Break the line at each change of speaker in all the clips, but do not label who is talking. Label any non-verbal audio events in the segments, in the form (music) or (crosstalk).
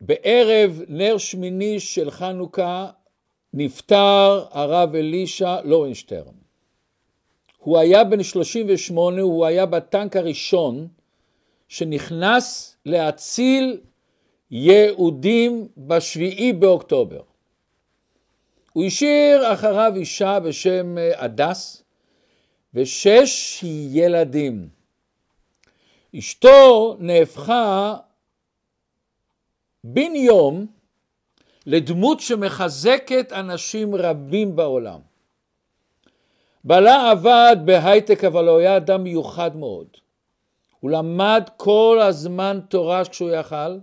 בערב נר שמיני של חנוכה נפטר הרב אלישע לורנשטרן. הוא היה בן 38, הוא היה בטנק הראשון שנכנס להציל יהודים בשביעי באוקטובר. הוא השאיר אחריו אישה בשם הדס ושש ילדים. אשתו נהפכה בן יום לדמות שמחזקת אנשים רבים בעולם. בעלה עבד בהייטק אבל הוא היה אדם מיוחד מאוד. הוא למד כל הזמן תורה כשהוא יכל,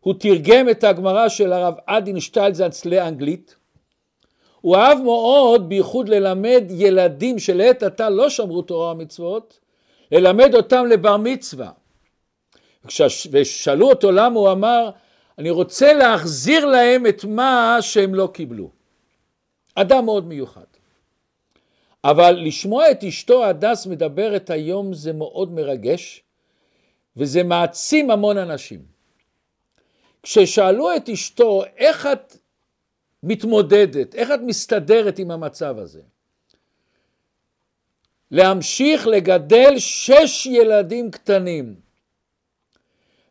הוא תרגם את הגמרא של הרב אדין שטיילזנץ לאנגלית, הוא אהב מאוד בייחוד ללמד ילדים שלעת עתה לא שמרו תורה ומצוות, ללמד אותם לבר מצווה. ושאלו אותו למה הוא אמר אני רוצה להחזיר להם את מה שהם לא קיבלו. אדם מאוד מיוחד. אבל לשמוע את אשתו הדס מדברת היום זה מאוד מרגש, וזה מעצים המון אנשים. כששאלו את אשתו, איך את מתמודדת, איך את מסתדרת עם המצב הזה? להמשיך לגדל שש ילדים קטנים.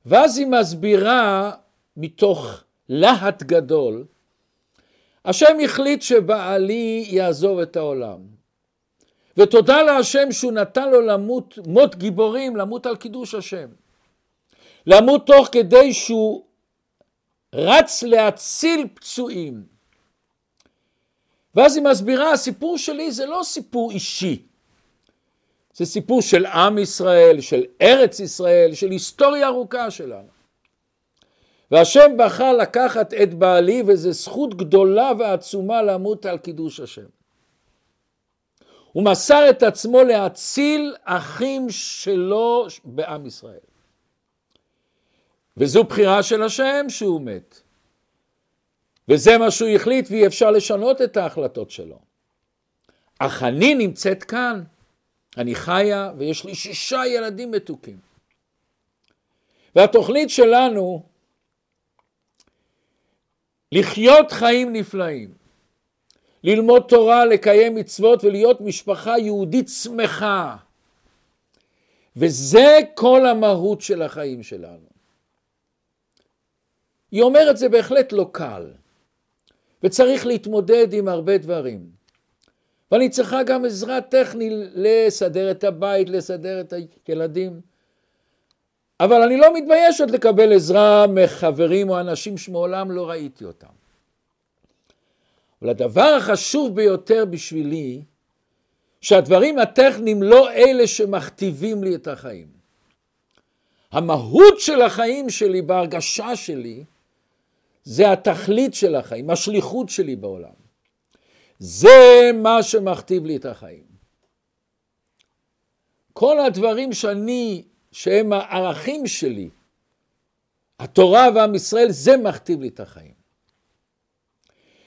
ואז היא מסבירה מתוך להט גדול, השם החליט שבעלי יעזוב את העולם. ותודה להשם שהוא נתן לו למות מות גיבורים, למות על קידוש השם. למות תוך כדי שהוא רץ להציל פצועים. ואז היא מסבירה, הסיפור שלי זה לא סיפור אישי. זה סיפור של עם ישראל, של ארץ ישראל, של היסטוריה ארוכה שלנו. והשם בחר לקחת את בעלי וזו זכות גדולה ועצומה למות על קידוש השם. הוא מסר את עצמו להציל אחים שלו בעם ישראל. וזו בחירה של השם שהוא מת. וזה מה שהוא החליט ואי אפשר לשנות את ההחלטות שלו. אך אני נמצאת כאן, אני חיה ויש לי שישה ילדים מתוקים. והתוכנית שלנו לחיות חיים נפלאים, ללמוד תורה, לקיים מצוות ולהיות משפחה יהודית שמחה. וזה כל המהות של החיים שלנו. היא אומרת זה בהחלט לא קל, וצריך להתמודד עם הרבה דברים. ואני צריכה גם עזרה טכנית לסדר את הבית, לסדר את הילדים. אבל אני לא מתבייש עוד לקבל עזרה מחברים או אנשים שמעולם לא ראיתי אותם. אבל הדבר החשוב ביותר בשבילי, שהדברים הטכניים לא אלה שמכתיבים לי את החיים. המהות של החיים שלי, בהרגשה שלי, זה התכלית של החיים, השליחות שלי בעולם. זה מה שמכתיב לי את החיים. כל הדברים שאני שהם הערכים שלי, התורה ועם ישראל, זה מכתיב לי את החיים.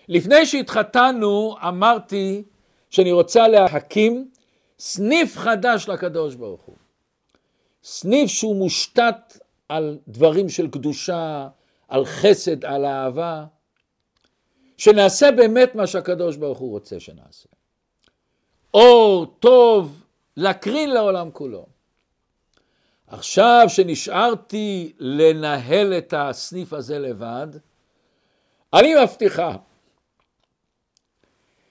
לפני שהתחתנו אמרתי שאני רוצה להקים סניף חדש לקדוש ברוך הוא. סניף שהוא מושתת על דברים של קדושה, על חסד, על אהבה, שנעשה באמת מה שהקדוש ברוך הוא רוצה שנעשה. אור טוב להקרין לעולם כולו. עכשיו שנשארתי לנהל את הסניף הזה לבד, אני מבטיחה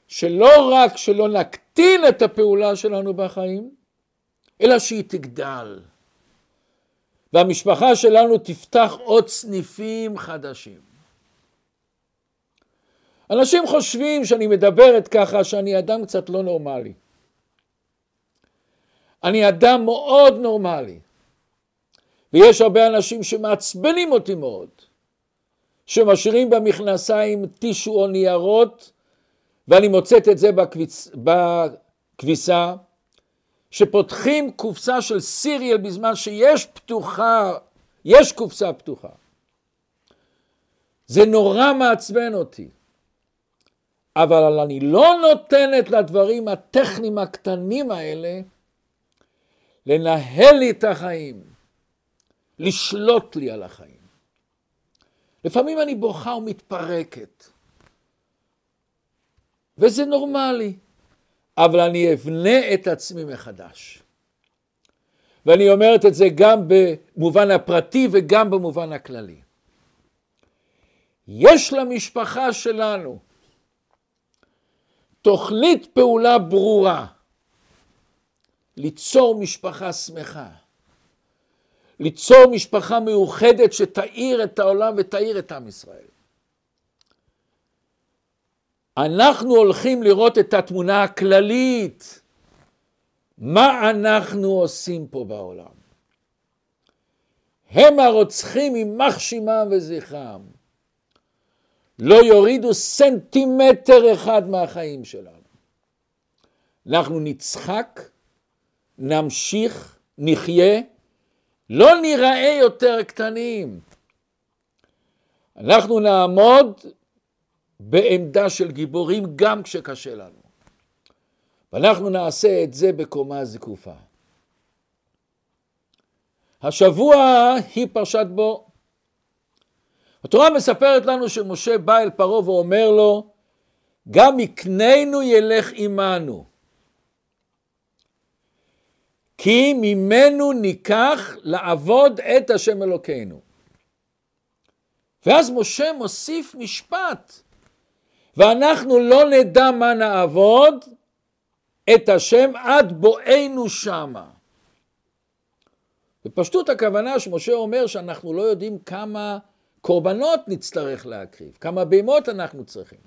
שלא רק שלא נקטין את הפעולה שלנו בחיים, אלא שהיא תגדל. והמשפחה שלנו תפתח עוד סניפים חדשים. אנשים חושבים שאני מדברת ככה שאני אדם קצת לא נורמלי. אני אדם מאוד נורמלי. ויש הרבה אנשים שמעצבנים אותי מאוד, שמשאירים במכנסיים טישו או ניירות, ואני מוצאת את זה בכביס, בכביסה, שפותחים קופסה של סיריאל בזמן שיש פתוחה, יש קופסה פתוחה. זה נורא מעצבן אותי. אבל אני לא נותנת לדברים הטכניים הקטנים האלה לנהל לי את החיים. לשלוט לי על החיים. לפעמים אני בוכה ומתפרקת, וזה נורמלי, אבל אני אבנה את עצמי מחדש. ואני אומרת את זה גם במובן הפרטי וגם במובן הכללי. יש למשפחה שלנו תוכנית פעולה ברורה ליצור משפחה שמחה, ליצור משפחה מאוחדת שתאיר את העולם ותאיר את עם ישראל. אנחנו הולכים לראות את התמונה הכללית, מה אנחנו עושים פה בעולם. הם הרוצחים יימח שמם וזכרם. לא יורידו סנטימטר אחד מהחיים שלנו. אנחנו נצחק, נמשיך, נחיה, לא ניראה יותר קטנים. אנחנו נעמוד בעמדה של גיבורים גם כשקשה לנו. ואנחנו נעשה את זה בקומה זקופה. השבוע היא פרשת בו. התורה מספרת לנו שמשה בא אל פרעה ואומר לו, גם מקננו ילך עמנו. כי ממנו ניקח לעבוד את השם אלוקינו. ואז משה מוסיף משפט, ואנחנו לא נדע מה נעבוד את השם עד בואנו שמה. בפשטות הכוונה שמשה אומר שאנחנו לא יודעים כמה קורבנות נצטרך להקריב, כמה בהמות אנחנו צריכים.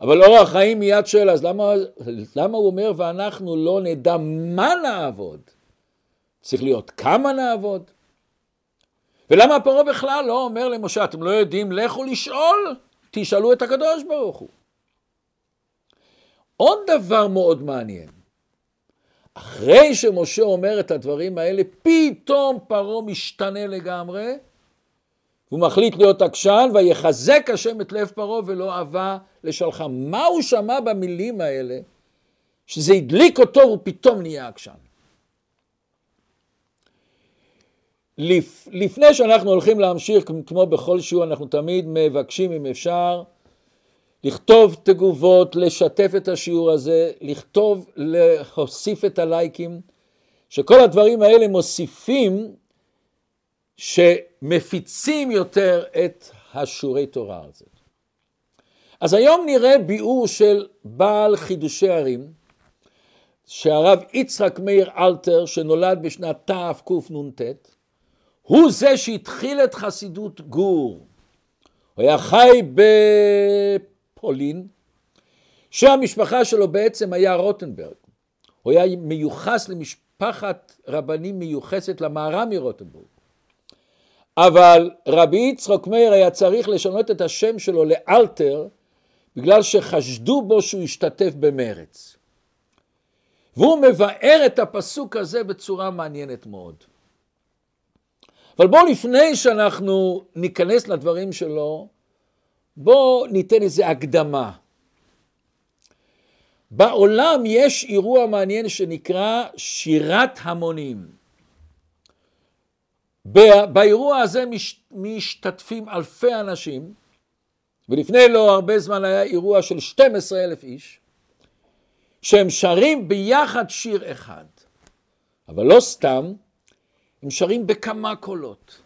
אבל אור החיים מיד שואל, אז למה, למה הוא אומר ואנחנו לא נדע מה נעבוד? צריך להיות כמה נעבוד? ולמה פרעה בכלל לא אומר למשה, אתם לא יודעים, לכו לשאול, תשאלו את הקדוש ברוך הוא. עוד דבר מאוד מעניין, אחרי שמשה אומר את הדברים האלה, פתאום פרעה משתנה לגמרי, הוא מחליט להיות עקשן, ויחזק השם את לב פרעה ולא אהבה לשלחה. מה הוא שמע במילים האלה, שזה הדליק אותו והוא פתאום נהיה עקשן? לפ, לפני שאנחנו הולכים להמשיך, כמו בכל שיעור, אנחנו תמיד מבקשים, אם אפשר, לכתוב תגובות, לשתף את השיעור הזה, לכתוב, להוסיף את הלייקים, שכל הדברים האלה מוסיפים שמפיצים יותר את השיעורי תורה הזאת. אז היום נראה ביאור של בעל חידושי ערים, שהרב יצחק מאיר אלתר, שנולד בשנת תקנ"ט, הוא זה שהתחיל את חסידות גור. הוא היה חי בפולין, שהמשפחה שלו בעצם היה רוטנברג. הוא היה מיוחס למשפחת רבנים מיוחסת למהר"ם מרוטנבורג. אבל רבי יצחק מאיר היה צריך לשנות את השם שלו לאלתר, בגלל שחשדו בו שהוא השתתף במרץ. והוא מבאר את הפסוק הזה בצורה מעניינת מאוד. אבל בואו לפני שאנחנו ניכנס לדברים שלו, בואו ניתן איזה הקדמה. בעולם יש אירוע מעניין שנקרא שירת המונים. באירוע הזה משתתפים אלפי אנשים, ולפני לא הרבה זמן היה אירוע של 12 אלף איש, שהם שרים ביחד שיר אחד. אבל לא סתם, הם שרים בכמה קולות.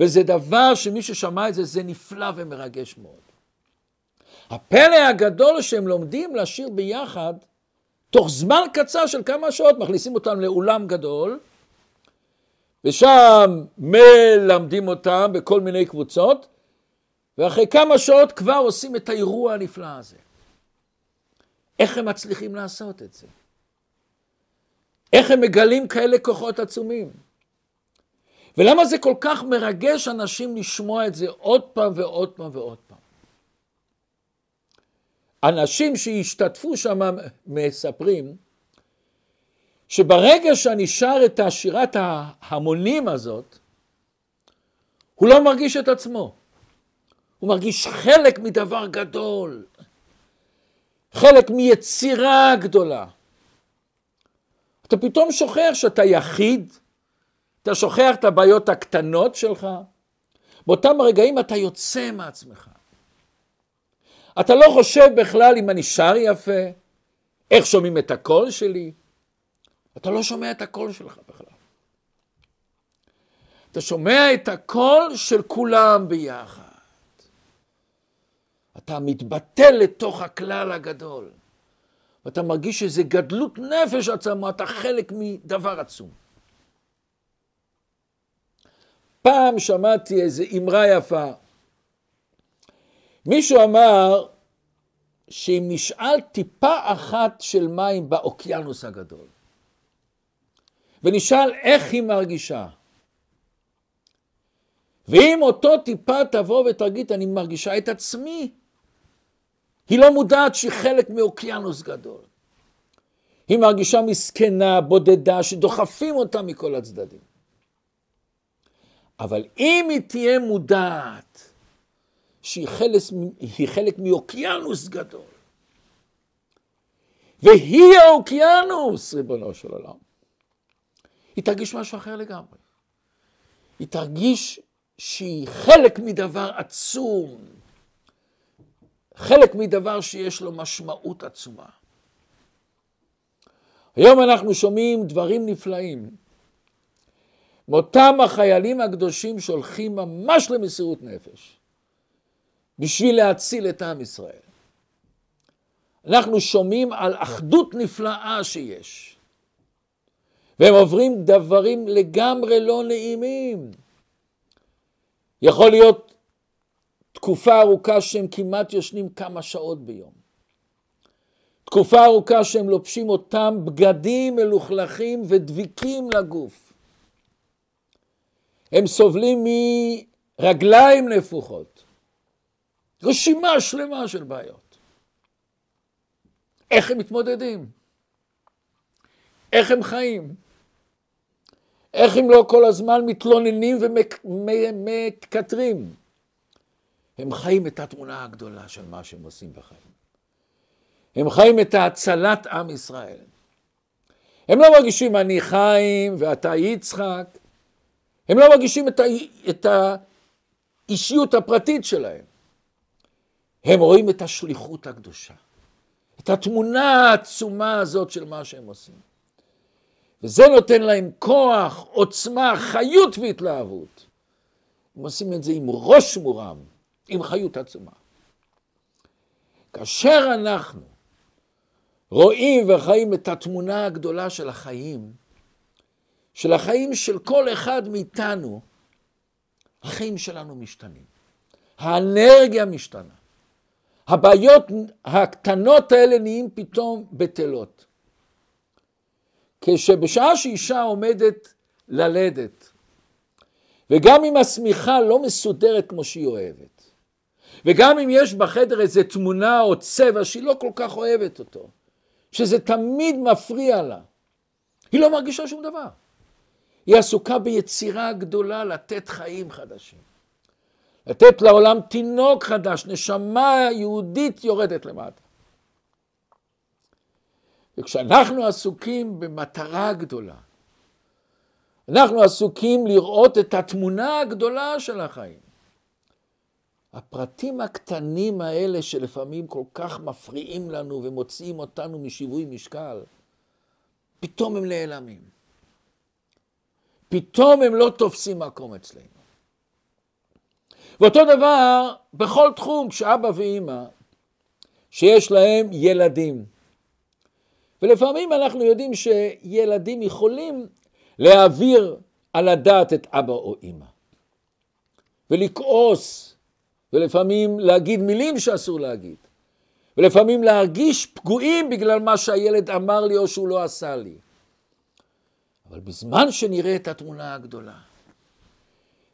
וזה דבר שמי ששמע את זה, זה נפלא ומרגש מאוד. הפלא הגדול שהם לומדים לשיר ביחד, תוך זמן קצר של כמה שעות, מכניסים אותם לאולם גדול, ושם מלמדים אותם בכל מיני קבוצות, ואחרי כמה שעות כבר עושים את האירוע הנפלא הזה. איך הם מצליחים לעשות את זה? איך הם מגלים כאלה כוחות עצומים? ולמה זה כל כך מרגש אנשים לשמוע את זה עוד פעם ועוד פעם ועוד פעם? אנשים שהשתתפו שם מספרים שברגע שאני שר את השירת ההמונים הזאת, הוא לא מרגיש את עצמו. הוא מרגיש חלק מדבר גדול, חלק מיצירה גדולה. אתה פתאום שוכח שאתה יחיד, אתה שוכח את הבעיות הקטנות שלך, באותם רגעים אתה יוצא מעצמך. אתה לא חושב בכלל אם אני שר יפה, איך שומעים את הקול שלי. אתה לא שומע את הקול שלך בכלל. אתה שומע את הקול של כולם ביחד. אתה מתבטל לתוך הכלל הגדול, ואתה מרגיש שזה גדלות נפש עצמה, אתה חלק מדבר עצום. פעם שמעתי איזו אמרה יפה. מישהו אמר שאם נשאל טיפה אחת של מים באוקיינוס הגדול, ונשאל איך היא מרגישה, ואם אותו טיפה תבוא ותגיד, אני מרגישה את עצמי, היא לא מודעת שהיא חלק מאוקיינוס גדול. היא מרגישה מסכנה, בודדה, שדוחפים אותה מכל הצדדים. אבל אם היא תהיה מודעת שהיא חלק, חלק מאוקיינוס גדול, והיא האוקיינוס, ריבונו של עולם, היא תרגיש משהו אחר לגמרי. היא תרגיש שהיא חלק מדבר עצום, חלק מדבר שיש לו משמעות עצומה. היום אנחנו שומעים דברים נפלאים. מאותם החיילים הקדושים שהולכים ממש למסירות נפש בשביל להציל את עם ישראל. אנחנו שומעים על אחדות נפלאה שיש. והם עוברים דברים לגמרי לא נעימים. יכול להיות תקופה ארוכה שהם כמעט ישנים כמה שעות ביום. תקופה ארוכה שהם לובשים אותם בגדים מלוכלכים ודביקים לגוף. הם סובלים מרגליים נפוחות. רשימה שלמה של בעיות. איך הם מתמודדים? איך הם חיים? איך הם לא כל הזמן מתלוננים ומקטרים? הם חיים את התמונה הגדולה של מה שהם עושים בחיים. הם חיים את הצלת עם ישראל. הם לא מרגישים אני חיים ואתה יצחק. הם לא מרגישים את, ה... את האישיות הפרטית שלהם. הם רואים את השליחות הקדושה, את התמונה העצומה הזאת של מה שהם עושים. וזה נותן להם כוח, עוצמה, חיות והתלהבות. הם עושים את זה עם ראש מורם, עם חיות עצומה. כאשר אנחנו רואים וחיים את התמונה הגדולה של החיים, של החיים של כל אחד מאיתנו, החיים שלנו משתנים. האנרגיה משתנה. הבעיות הקטנות האלה נהיים פתאום בטלות. כשבשעה שאישה עומדת ללדת, וגם אם השמיכה לא מסודרת כמו שהיא אוהבת, וגם אם יש בחדר איזו תמונה או צבע שהיא לא כל כך אוהבת אותו, שזה תמיד מפריע לה, היא לא מרגישה שום דבר. היא עסוקה ביצירה גדולה לתת חיים חדשים. לתת לעולם תינוק חדש, נשמה יהודית יורדת למטה. וכשאנחנו עסוקים במטרה גדולה, אנחנו עסוקים לראות את התמונה הגדולה של החיים. הפרטים הקטנים האלה שלפעמים כל כך מפריעים לנו ומוציאים אותנו משיווי משקל, פתאום הם נעלמים. פתאום הם לא תופסים מקום אצלנו. ואותו דבר בכל תחום, כשאבא ואימא, שיש להם ילדים. ולפעמים אנחנו יודעים שילדים יכולים להעביר על הדעת את אבא או אימא. ולכעוס ולפעמים להגיד מילים שאסור להגיד, ולפעמים להרגיש פגועים בגלל מה שהילד אמר לי או שהוא לא עשה לי. אבל בזמן שנראה את התמונה הגדולה,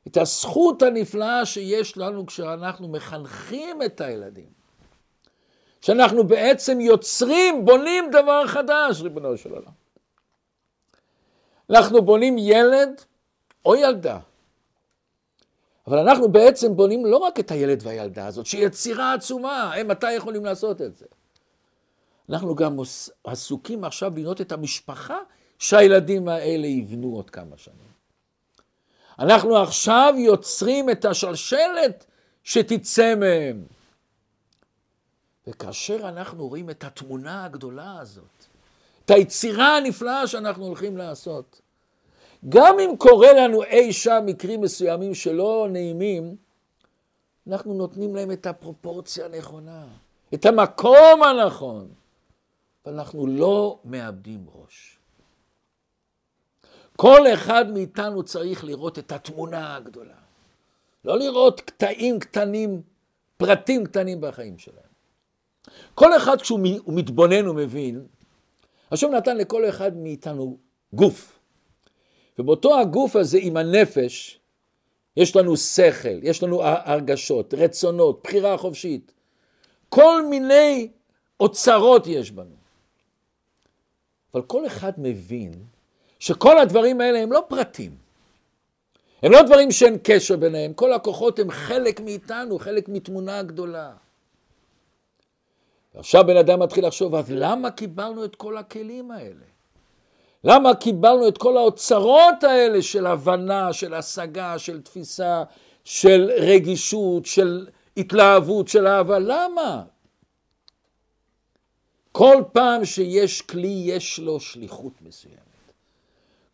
את הזכות הנפלאה שיש לנו כשאנחנו מחנכים את הילדים, שאנחנו בעצם יוצרים, בונים דבר חדש, ריבונו של עולם. אנחנו בונים ילד או ילדה אבל אנחנו בעצם בונים לא רק את הילד והילדה הזאת, שהיא יצירה עצומה, הם מתי יכולים לעשות את זה? אנחנו גם עסוקים עכשיו לבנות את המשפחה שהילדים האלה יבנו עוד כמה שנים. אנחנו עכשיו יוצרים את השלשלת שתצא מהם. וכאשר אנחנו רואים את התמונה הגדולה הזאת, את היצירה הנפלאה שאנחנו הולכים לעשות, גם אם קורה לנו אי שם מקרים מסוימים שלא נעימים, אנחנו נותנים להם את הפרופורציה הנכונה, את המקום הנכון, ואנחנו לא מאבדים ראש. כל אחד מאיתנו צריך לראות את התמונה הגדולה, לא לראות קטעים קטנים, פרטים קטנים בחיים שלהם. כל אחד כשהוא מתבונן ומבין, השם נתן לכל אחד מאיתנו גוף, ובאותו הגוף הזה עם הנפש, יש לנו שכל, יש לנו הרגשות, רצונות, בחירה חופשית. כל מיני אוצרות יש בנו. אבל כל אחד מבין שכל הדברים האלה הם לא פרטים. הם לא דברים שאין קשר ביניהם, כל הכוחות הם חלק מאיתנו, חלק מתמונה גדולה. ועכשיו בן אדם מתחיל לחשוב, אז למה קיבלנו את כל הכלים האלה? למה קיבלנו את כל האוצרות האלה של הבנה, של השגה, של תפיסה, של רגישות, של התלהבות, של אהבה? למה? כל פעם שיש כלי, יש לו שליחות מסוימת.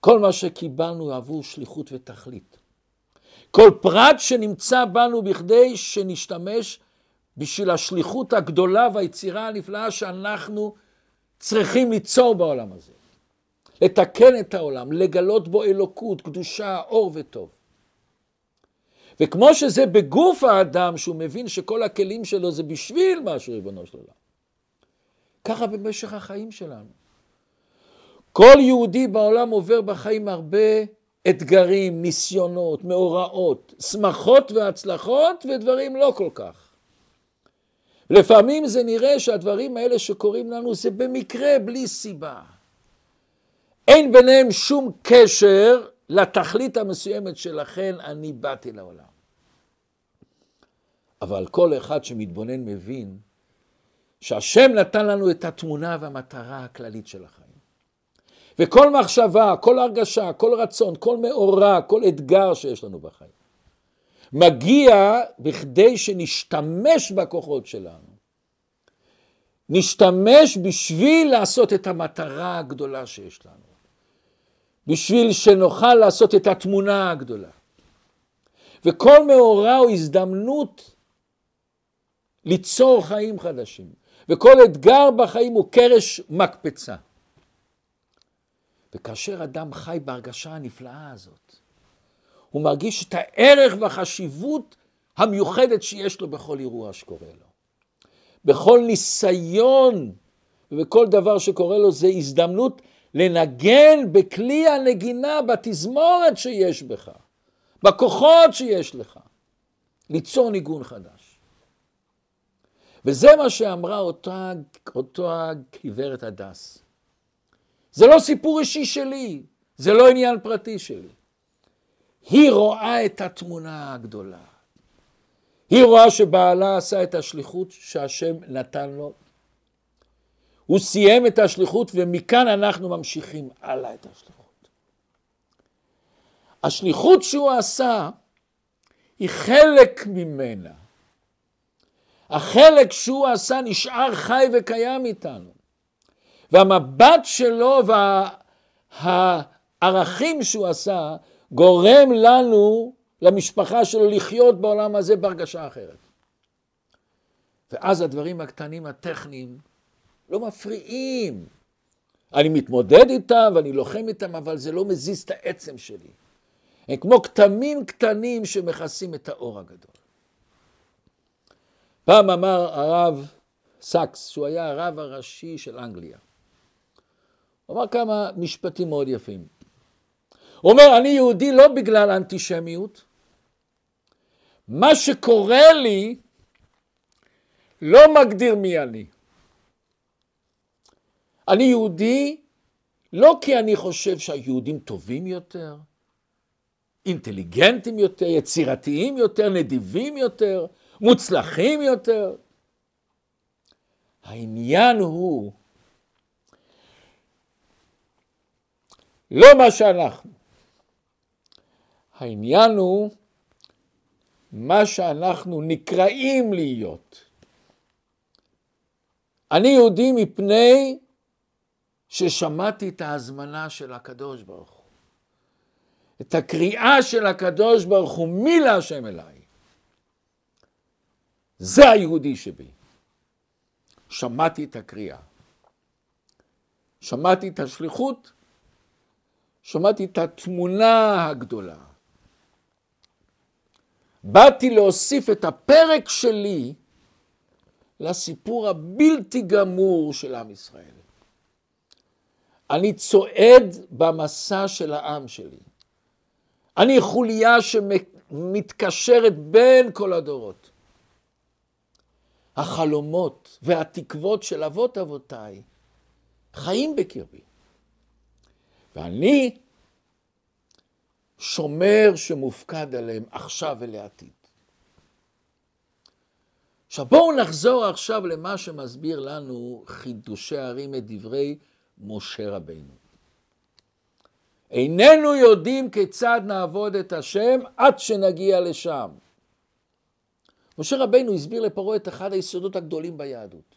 כל מה שקיבלנו עבור שליחות ותכלית. כל פרט שנמצא בנו בכדי שנשתמש בשביל השליחות הגדולה והיצירה הנפלאה שאנחנו צריכים ליצור בעולם הזה. לתקן את העולם, לגלות בו אלוקות, קדושה, אור וטוב. וכמו שזה בגוף האדם, שהוא מבין שכל הכלים שלו זה בשביל משהו, ריבונו של עולם. ככה במשך החיים שלנו. כל יהודי בעולם עובר בחיים הרבה אתגרים, ניסיונות, מאורעות, שמחות והצלחות ודברים לא כל כך. לפעמים זה נראה שהדברים האלה שקורים לנו זה במקרה, בלי סיבה. אין ביניהם שום קשר לתכלית המסוימת שלכן אני באתי לעולם. אבל כל אחד שמתבונן מבין שהשם נתן לנו את התמונה והמטרה הכללית של החיים. וכל מחשבה, כל הרגשה, כל רצון, כל מאורע, כל אתגר שיש לנו בחיים, מגיע בכדי שנשתמש בכוחות שלנו. נשתמש בשביל לעשות את המטרה הגדולה שיש לנו. בשביל שנוכל לעשות את התמונה הגדולה. וכל מאורע הוא הזדמנות ליצור חיים חדשים. וכל אתגר בחיים הוא קרש מקפצה. וכאשר אדם חי בהרגשה הנפלאה הזאת, הוא מרגיש את הערך והחשיבות המיוחדת שיש לו בכל אירוע שקורה לו. בכל ניסיון ובכל דבר שקורה לו זה הזדמנות לנגן בכלי הנגינה, בתזמורת שיש בך, בכוחות שיש לך, ליצור ניגון חדש. וזה מה שאמרה אותה, אותה גברת הדס. זה לא סיפור אישי שלי, זה לא עניין פרטי שלי. היא רואה את התמונה הגדולה. היא רואה שבעלה עשה את השליחות שהשם נתן לו, הוא סיים את השליחות ומכאן אנחנו ממשיכים הלאה את השליחות. השליחות שהוא עשה היא חלק ממנה. החלק שהוא עשה נשאר חי וקיים איתנו. והמבט שלו והערכים שהוא עשה גורם לנו, למשפחה שלו, לחיות בעולם הזה בהרגשה אחרת. ואז הדברים הקטנים הטכניים לא מפריעים. אני מתמודד איתם ואני לוחם איתם, אבל זה לא מזיז את העצם שלי. הם כמו כתמים קטנים שמכסים את האור הגדול. פעם אמר הרב סאקס, שהוא היה הרב הראשי של אנגליה, הוא אמר כמה משפטים מאוד יפים. הוא אומר, אני יהודי לא בגלל אנטישמיות, מה שקורה לי לא מגדיר מי אני. אני יהודי לא כי אני חושב שהיהודים טובים יותר, אינטליגנטים יותר, יצירתיים יותר, נדיבים יותר, מוצלחים יותר. העניין הוא לא מה שאנחנו. העניין הוא מה שאנחנו נקראים להיות. אני יהודי מפני ששמעתי את ההזמנה של הקדוש ברוך הוא. את הקריאה של הקדוש ברוך הוא, מי להשם אליי. זה היהודי שבי. שמעתי את הקריאה. שמעתי את השליחות, שמעתי את התמונה הגדולה. באתי להוסיף את הפרק שלי לסיפור הבלתי גמור של עם ישראל. אני צועד במסע של העם שלי. אני חוליה שמתקשרת בין כל הדורות. החלומות והתקוות של אבות אבותיי חיים בקרבי. ואני שומר שמופקד עליהם עכשיו ולעתיד. עכשיו בואו נחזור עכשיו למה שמסביר לנו חידושי ערים את דברי משה רבינו. איננו יודעים כיצד נעבוד את השם עד שנגיע לשם. משה רבינו הסביר לפרעה את אחד היסודות הגדולים ביהדות.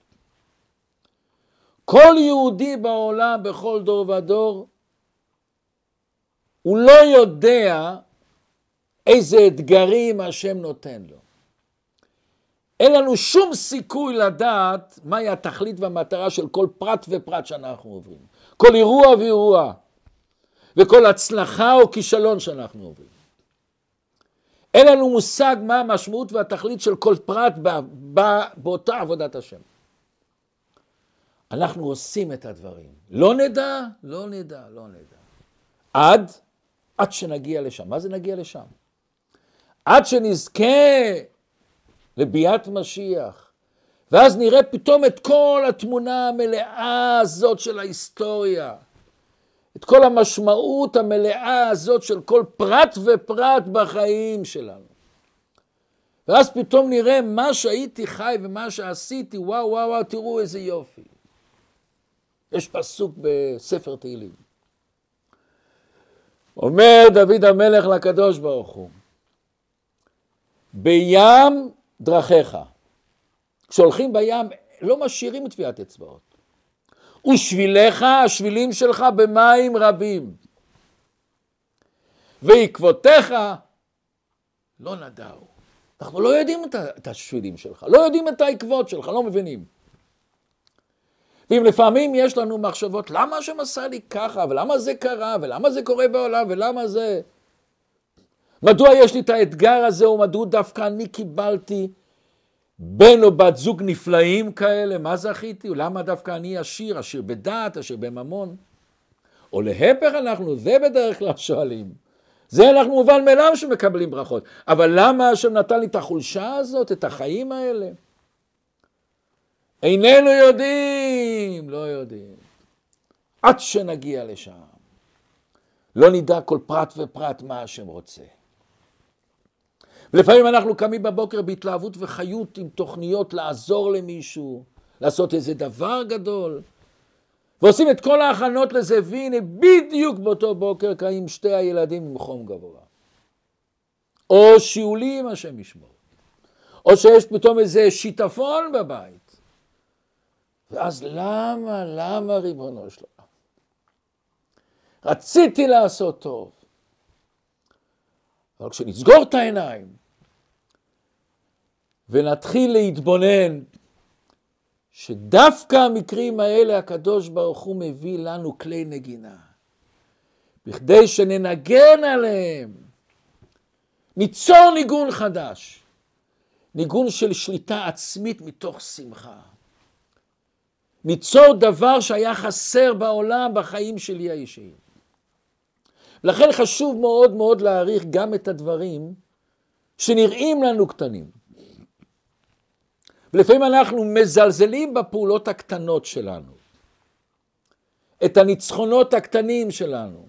כל יהודי בעולם, בכל דור ודור, הוא לא יודע איזה אתגרים השם נותן לו. אין לנו שום סיכוי לדעת מהי התכלית והמטרה של כל פרט ופרט שאנחנו עוברים. כל אירוע ואירוע, וכל הצלחה או כישלון שאנחנו עוברים. אין לנו מושג מה המשמעות והתכלית של כל פרט באותה עבודת השם. אנחנו עושים את הדברים. לא נדע, לא נדע, לא נדע. עד, עד שנגיע לשם. מה זה נגיע לשם? עד שנזכה לביאת משיח. ואז נראה פתאום את כל התמונה המלאה הזאת של ההיסטוריה. את כל המשמעות המלאה הזאת של כל פרט ופרט בחיים שלנו. ואז פתאום נראה מה שהייתי חי ומה שעשיתי, וואו וואו וואו, תראו איזה יופי. יש פסוק בספר תהילים. אומר דוד המלך לקדוש ברוך הוא, בים דרכיך. כשהולכים בים לא משאירים טביעת אצבעות. ושביליך, השבילים שלך במים רבים. ועקבותיך לא נדעו. אנחנו לא יודעים את השבילים שלך, לא יודעים את העקבות שלך, לא מבינים. ואם לפעמים יש לנו מחשבות, למה השם עשה לי ככה, ולמה זה קרה, ולמה זה קורה בעולם, ולמה זה... מדוע יש לי את האתגר הזה, ומדוע דווקא אני קיבלתי בן או בת זוג נפלאים כאלה, מה זכיתי? למה דווקא אני עשיר, עשיר בדעת, עשיר בממון? או להפך אנחנו, זה בדרך כלל שואלים. זה אנחנו מובן מאליו שמקבלים ברכות. אבל למה השם נתן לי את החולשה הזאת, את החיים האלה? איננו יודעים, לא יודעים. עד שנגיע לשם. לא נדע כל פרט ופרט מה השם רוצה. ולפעמים אנחנו קמים בבוקר בהתלהבות וחיות עם תוכניות לעזור למישהו, לעשות איזה דבר גדול, ועושים את כל ההכנות לזה, והנה בדיוק באותו בוקר קמים שתי הילדים עם חום גבוה. או שיעולים, השם ישמור. או שיש פתאום איזה שיטפון בבית. ואז למה, למה ריבונו שלנו? רציתי לעשות טוב. אבל כשנסגור את העיניים ונתחיל להתבונן שדווקא המקרים האלה הקדוש ברוך הוא מביא לנו כלי נגינה, בכדי שננגן עליהם, ניצור ניגון חדש, ניגון של שליטה עצמית מתוך שמחה. ניצור דבר שהיה חסר בעולם בחיים שלי האישיים. לכן חשוב מאוד מאוד להעריך גם את הדברים שנראים לנו קטנים. ולפעמים אנחנו מזלזלים בפעולות הקטנות שלנו, את הניצחונות הקטנים שלנו.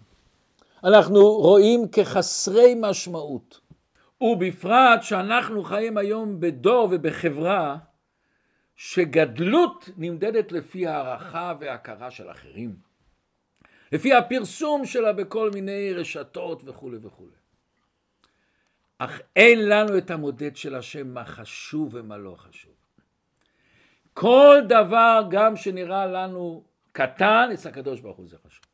אנחנו רואים כחסרי משמעות. ובפרט שאנחנו חיים היום בדור ובחברה שגדלות נמדדת לפי הערכה והכרה של אחרים. לפי הפרסום שלה בכל מיני רשתות וכולי וכולי. אך אין לנו את המודד של השם מה חשוב ומה לא חשוב. כל דבר גם שנראה לנו קטן, אצל הקדוש ברוך הוא זה חשוב.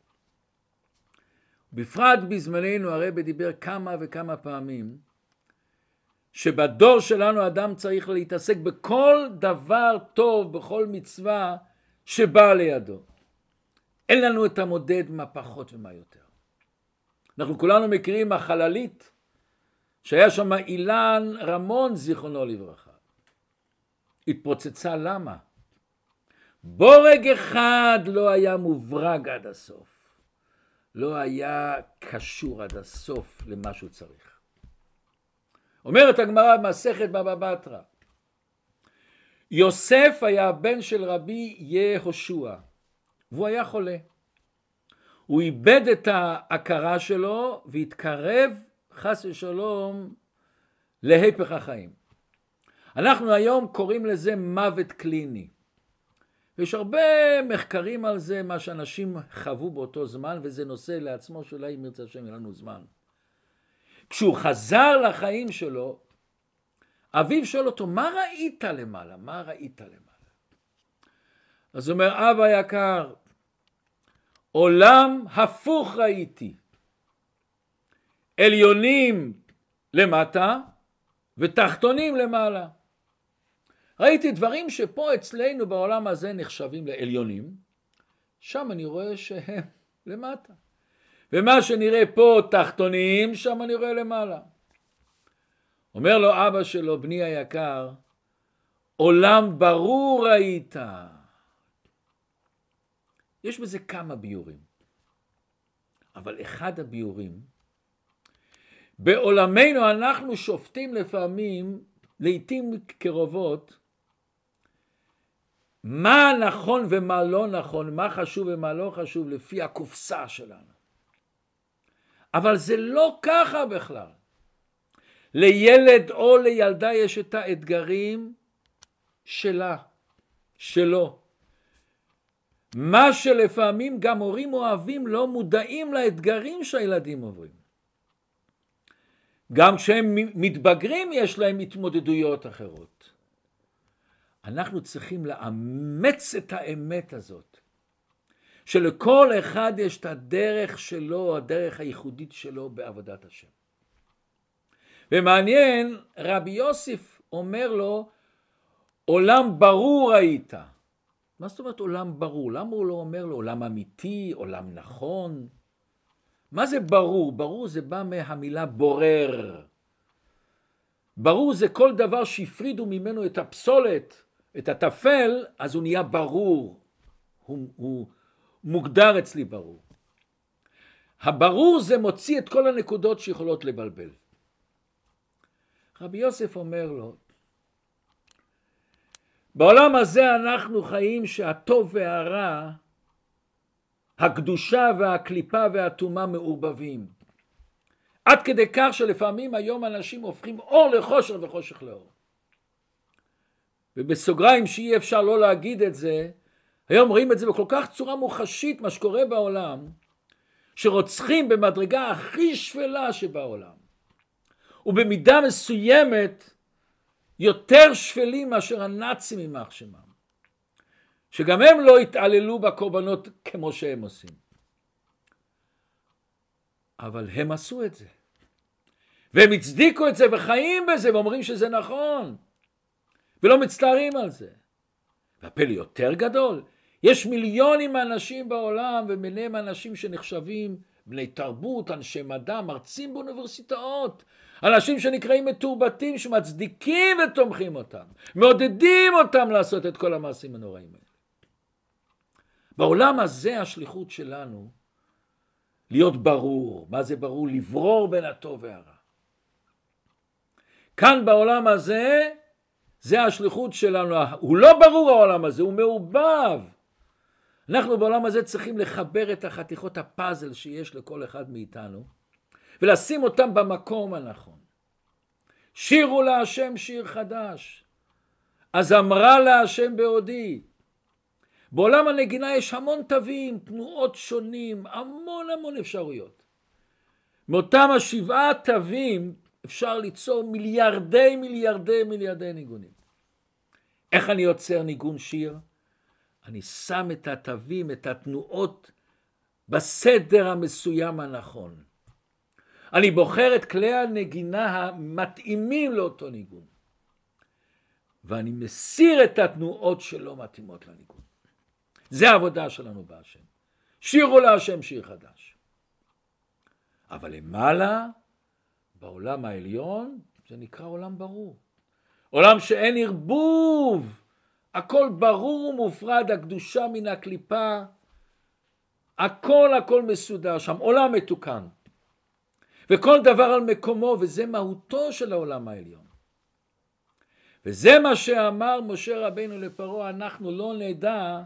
בפרט בזמננו הרבי דיבר כמה וכמה פעמים שבדור שלנו אדם צריך להתעסק בכל דבר טוב, בכל מצווה שבאה לידו. אין לנו את המודד מה פחות ומה יותר. אנחנו כולנו מכירים החללית שהיה שם אילן רמון זיכרונו לברכה. התפוצצה למה? בורג אחד לא היה מוברג עד הסוף. לא היה קשור עד הסוף למה שהוא צריך. אומרת הגמרא במסכת בבא בתרא יוסף היה הבן של רבי יהושע והוא היה חולה. הוא איבד את ההכרה שלו והתקרב חס ושלום להפך החיים. אנחנו היום קוראים לזה מוות קליני. יש הרבה מחקרים על זה, מה שאנשים חוו באותו זמן, וזה נושא לעצמו שאולי אם ירצה השם יהיה לנו זמן. כשהוא חזר לחיים שלו, אביו שואל אותו, מה ראית למעלה? מה ראית למעלה? אז הוא אומר, אבא יקר, עולם הפוך ראיתי. עליונים למטה ותחתונים למעלה. ראיתי דברים שפה אצלנו בעולם הזה נחשבים לעליונים, שם אני רואה שהם (laughs) למטה. ומה שנראה פה תחתונים, שם אני רואה למעלה. אומר לו אבא שלו, בני היקר, עולם ברור ראית. יש בזה כמה ביורים, אבל אחד הביורים, בעולמנו אנחנו שופטים לפעמים, לעתים קרובות, מה נכון ומה לא נכון, מה חשוב ומה לא חשוב, לפי הקופסה שלנו. אבל זה לא ככה בכלל. לילד או לילדה יש את האתגרים שלה, שלו. מה שלפעמים גם הורים אוהבים לא מודעים לאתגרים שהילדים עוברים. גם כשהם מתבגרים יש להם התמודדויות אחרות. אנחנו צריכים לאמץ את האמת הזאת, שלכל אחד יש את הדרך שלו, הדרך הייחודית שלו בעבודת השם. ומעניין, רבי יוסף אומר לו, עולם ברור היית. מה זאת אומרת עולם ברור? למה הוא לא אומר לו עולם אמיתי, עולם נכון? מה זה ברור? ברור זה בא מהמילה בורר. ברור זה כל דבר שהפרידו ממנו את הפסולת, את הטפל, אז הוא נהיה ברור. הוא, הוא מוגדר אצלי ברור. הברור זה מוציא את כל הנקודות שיכולות לבלבל. רבי יוסף אומר לו, בעולם הזה אנחנו חיים שהטוב והרע, הקדושה והקליפה והטומאה מעורבבים. עד כדי כך שלפעמים היום אנשים הופכים אור לחושך וחושך לאור. ובסוגריים שאי אפשר לא להגיד את זה, היום רואים את זה בכל כך צורה מוחשית מה שקורה בעולם, שרוצחים במדרגה הכי שפלה שבעולם. ובמידה מסוימת יותר שפלים מאשר הנאצים יימח שמם. שגם הם לא התעללו בקורבנות כמו שהם עושים. אבל הם עשו את זה. והם הצדיקו את זה וחיים בזה ואומרים שזה נכון. ולא מצטערים על זה. והפלא יותר גדול, יש מיליונים מאנשים בעולם וביניהם אנשים שנחשבים בני תרבות, אנשי מדע, מרצים באוניברסיטאות, אנשים שנקראים מתורבתים שמצדיקים ותומכים אותם, מעודדים אותם לעשות את כל המעשים הנוראים האלה. בעולם הזה השליחות שלנו להיות ברור, מה זה ברור? לברור בין הטוב והרע. כאן בעולם הזה זה השליחות שלנו, הוא לא ברור העולם הזה, הוא מעובב. אנחנו בעולם הזה צריכים לחבר את החתיכות הפאזל שיש לכל אחד מאיתנו ולשים אותם במקום הנכון. שירו להשם שיר חדש, אז אמרה להשם בעודי. בעולם הנגינה יש המון תווים, תנועות שונים, המון המון אפשרויות. מאותם השבעה תווים אפשר ליצור מיליארדי מיליארדי מיליארדי ניגונים. איך אני יוצר ניגון שיר? אני שם את התווים, את התנועות, בסדר המסוים הנכון. אני בוחר את כלי הנגינה המתאימים לאותו ניגון. ואני מסיר את התנועות שלא מתאימות לניגון. זה העבודה שלנו בהשם. שירו להשם שיר חדש. אבל למעלה, בעולם העליון, זה נקרא עולם ברור. עולם שאין ערבוב, הכל ברור ומופרד, הקדושה מן הקליפה, הכל הכל מסודר שם, עולם מתוקן. וכל דבר על מקומו, וזה מהותו של העולם העליון. וזה מה שאמר משה רבינו לפרעה, אנחנו לא נדע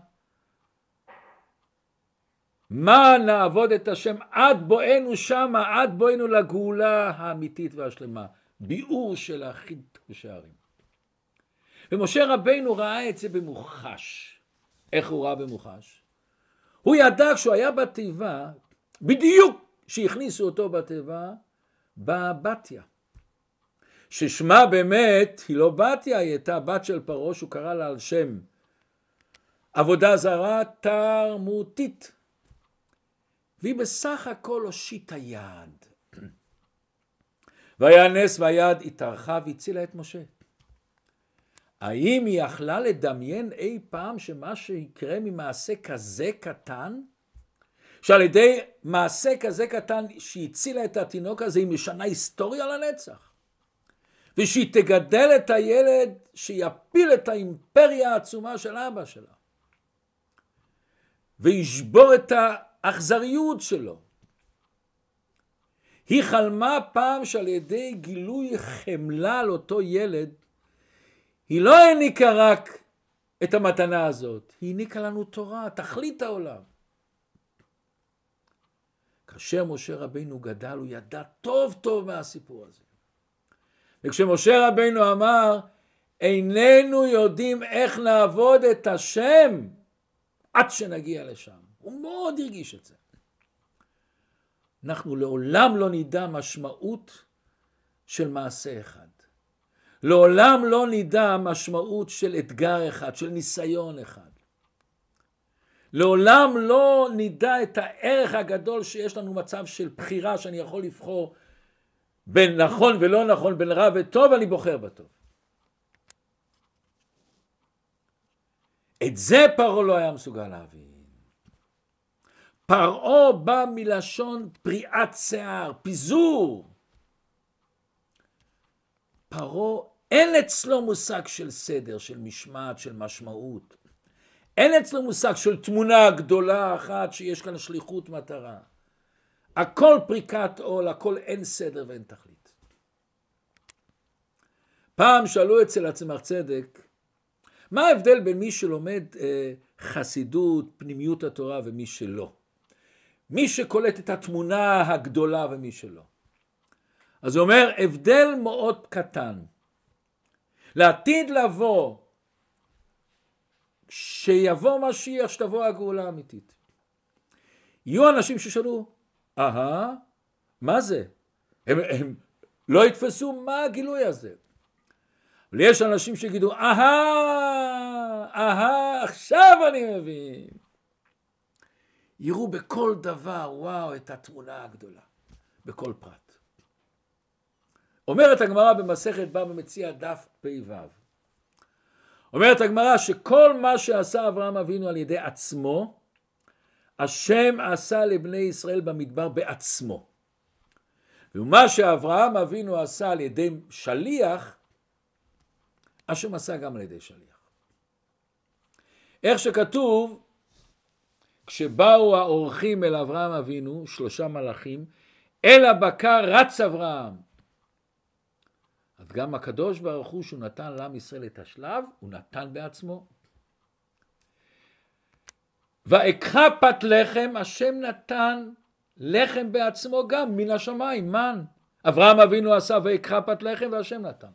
מה נעבוד את השם עד בואנו שמה, עד בואנו לגאולה האמיתית והשלמה. ביאור של האחית בשערים. ומשה רבינו ראה את זה במוחש. איך הוא ראה במוחש? הוא ידע כשהוא היה בתיבה, בדיוק כשהכניסו אותו בתיבה, בבתיה. ששמה באמת היא לא בתיה, היא הייתה בת של פרעה שהוא קרא לה על שם עבודה זרה תרמותית. והיא בסך הכל הושיטה יד. (clears throat) והיה נס והיד התארכה והצילה את משה. האם היא יכלה לדמיין אי פעם שמה שיקרה ממעשה כזה קטן, שעל ידי מעשה כזה קטן שהצילה את התינוק הזה היא משנה היסטוריה לנצח? ושהיא תגדל את הילד שיפיל את האימפריה העצומה של אבא שלה וישבור את האכזריות שלו. היא חלמה פעם שעל ידי גילוי חמלה על אותו ילד היא לא העניקה רק את המתנה הזאת, היא העניקה לנו תורה, תכלית העולם. כאשר משה רבינו גדל הוא ידע טוב טוב מהסיפור הזה. וכשמשה רבינו אמר איננו יודעים איך נעבוד את השם עד שנגיע לשם, הוא מאוד הרגיש את זה. אנחנו לעולם לא נדע משמעות של מעשה אחד. לעולם לא נדע משמעות של אתגר אחד, של ניסיון אחד. לעולם לא נדע את הערך הגדול שיש לנו מצב של בחירה שאני יכול לבחור בין נכון ולא נכון, בין רע וטוב, אני בוחר בטוב. את זה פרעה לא היה מסוגל להבין. פרעה בא מלשון פריעת שיער, פיזור. פרעה אין אצלו מושג של סדר, של משמעת, של משמעות. אין אצלו מושג של תמונה גדולה אחת שיש כאן שליחות מטרה. הכל פריקת עול, הכל אין סדר ואין תכלית. פעם שאלו אצל הצמח צדק, מה ההבדל בין מי שלומד אה, חסידות, פנימיות התורה ומי שלא? מי שקולט את התמונה הגדולה ומי שלא. אז הוא אומר, הבדל מאוד קטן. לעתיד לבוא, שיבוא משיח, שתבוא הגאולה האמיתית. יהיו אנשים ששאלו, אהה, מה זה? הם, הם לא יתפסו מה הגילוי הזה. אבל יש אנשים שיגידו, אהה, אהה, עכשיו אני מבין. יראו בכל דבר, וואו, את התמונה הגדולה, בכל פרט. אומרת הגמרא במסכת בא במציע דף פ"ו. אומרת הגמרא שכל מה שעשה אברהם אבינו על ידי עצמו, השם עשה לבני ישראל במדבר בעצמו. ומה שאברהם אבינו עשה על ידי שליח, השם עשה גם על ידי שליח. איך שכתוב, כשבאו האורחים אל אברהם אבינו, שלושה מלאכים, אל הבקר רץ אברהם. גם הקדוש ברוך הוא שהוא נתן לעם ישראל את השלב, הוא נתן בעצמו. ואקחה פת לחם, השם נתן לחם בעצמו גם מן השמיים, מן. אברהם אבינו עשה ואקחה פת לחם והשם נתן.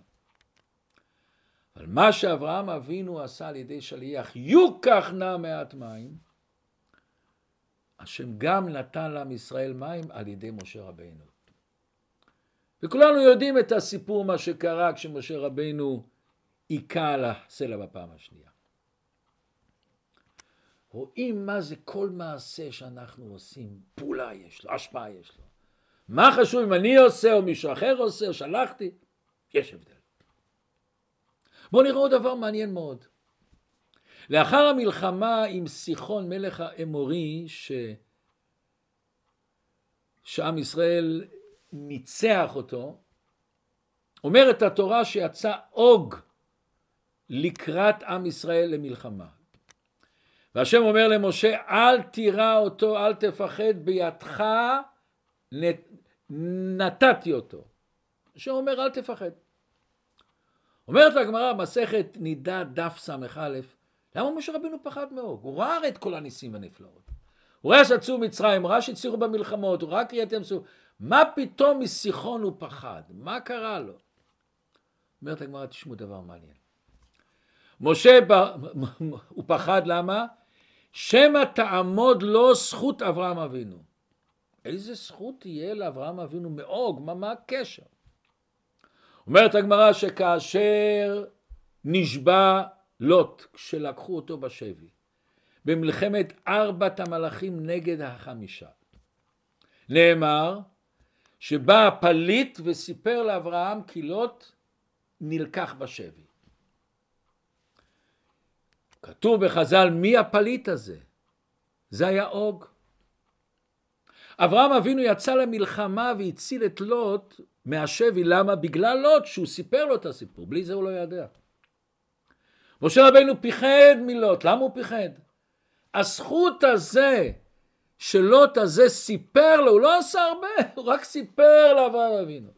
אבל מה שאברהם אבינו עשה על ידי שליח, יוקח נא מעט מים, השם גם נתן לעם ישראל מים על ידי משה רבינו. וכולנו יודעים את הסיפור מה שקרה כשמשה רבינו היכה על הסלע בפעם השנייה. רואים מה זה כל מעשה שאנחנו עושים, פעולה יש לו, השפעה יש לו. מה חשוב אם אני עושה או מישהו אחר עושה או שלחתי? יש הבדל. בואו נראה עוד דבר מעניין מאוד. לאחר המלחמה עם סיחון מלך האמורי, ש... שעם ישראל ניצח אותו, אומרת התורה שיצא אוג לקראת עם ישראל למלחמה. והשם אומר למשה, אל תירא אותו, אל תפחד, בידך נתתי אותו. השם אומר, אל תפחד. אומרת הגמרא, מסכת נידה דף ס"א, למה משה רבינו פחד מאוג? הוא ראה את כל הניסים הנפלאות. הוא ראה שיצאו מצרים, הוא ראה שהצליחו במלחמות, הוא ראה קריאת ים סוף. מה פתאום מסיחון הוא פחד? מה קרה לו? אומרת הגמרא, תשמעו דבר מעניין. משה, הוא פחד למה? שמא תעמוד לו זכות אברהם אבינו. איזה זכות תהיה לאברהם אבינו מאוג? מה, מה הקשר? אומרת הגמרא שכאשר נשבע לוט, כשלקחו אותו בשבי, במלחמת ארבעת המלאכים נגד החמישה, נאמר שבא הפליט וסיפר לאברהם כי לוט נלקח בשבי. כתוב בחז"ל מי הפליט הזה? זה היה אוג. אברהם אבינו יצא למלחמה והציל את לוט מהשבי, למה? בגלל לוט שהוא סיפר לו את הסיפור, בלי זה הוא לא ידע. משה רבינו פיחד מלוט, למה הוא פיחד? הזכות הזה שלוט הזה סיפר לו, הוא לא עשה הרבה, הוא רק סיפר לאברהם אבינו.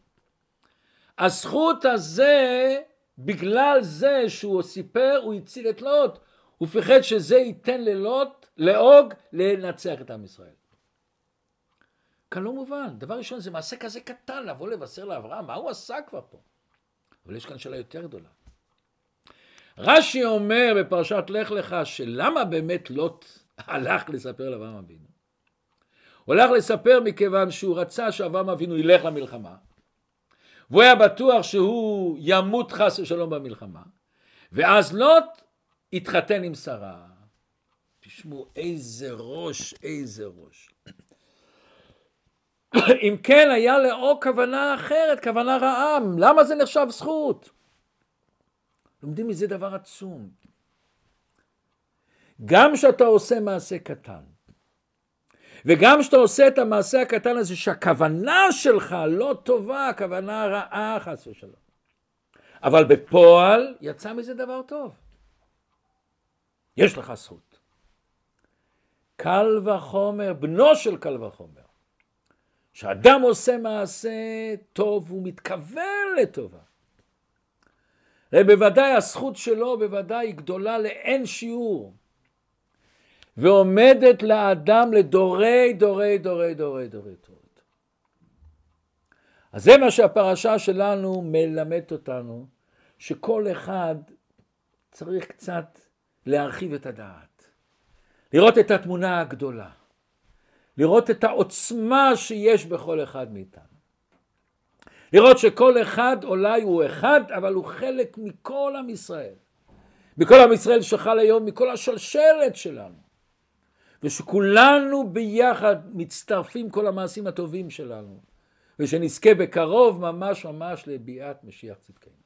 הזכות הזה, בגלל זה שהוא סיפר, הוא הציל את לוט, הוא פחד שזה ייתן ללוט, לאוג, לנצח את עם ישראל. כאן לא מובן. דבר ראשון, זה מעשה כזה קטן לבוא לבשר לאברהם, מה הוא עשה כבר פה? אבל יש כאן שאלה יותר גדולה. רש"י אומר בפרשת לך לך, שלמה באמת לוט הלך לספר לאברהם אבינו? הוא הלך לספר מכיוון שהוא רצה שאברהם אבינו ילך למלחמה, והוא היה בטוח שהוא ימות חס ושלום במלחמה, ואז לוט התחתן עם שרה. תשמעו, איזה ראש, איזה ראש. (coughs) אם כן, היה לאו כוונה אחרת, כוונה רעה. למה זה נחשב זכות? לומדים מזה דבר עצום. גם כשאתה עושה מעשה קטן, וגם כשאתה עושה את המעשה הקטן הזה, שהכוונה שלך לא טובה, הכוונה רעה חס ושלום. אבל בפועל יצא מזה דבר טוב. יש לך זכות. קל וחומר, בנו של קל וחומר. שאדם עושה מעשה טוב, הוא מתכוון לטובה. ובוודאי הזכות שלו בוודאי היא גדולה לאין שיעור. ועומדת לאדם לדורי דורי דורי דורי דורי דורי. אז זה מה שהפרשה שלנו מלמדת אותנו, שכל אחד צריך קצת להרחיב את הדעת, לראות את התמונה הגדולה, לראות את העוצמה שיש בכל אחד מאיתנו. לראות שכל אחד אולי הוא אחד, אבל הוא חלק מכל עם ישראל. מכל עם ישראל שחל היום, מכל השלשלת שלנו. ושכולנו ביחד מצטרפים כל המעשים הטובים שלנו. ושנזכה בקרוב ממש ממש לביאת משיח צדקנו.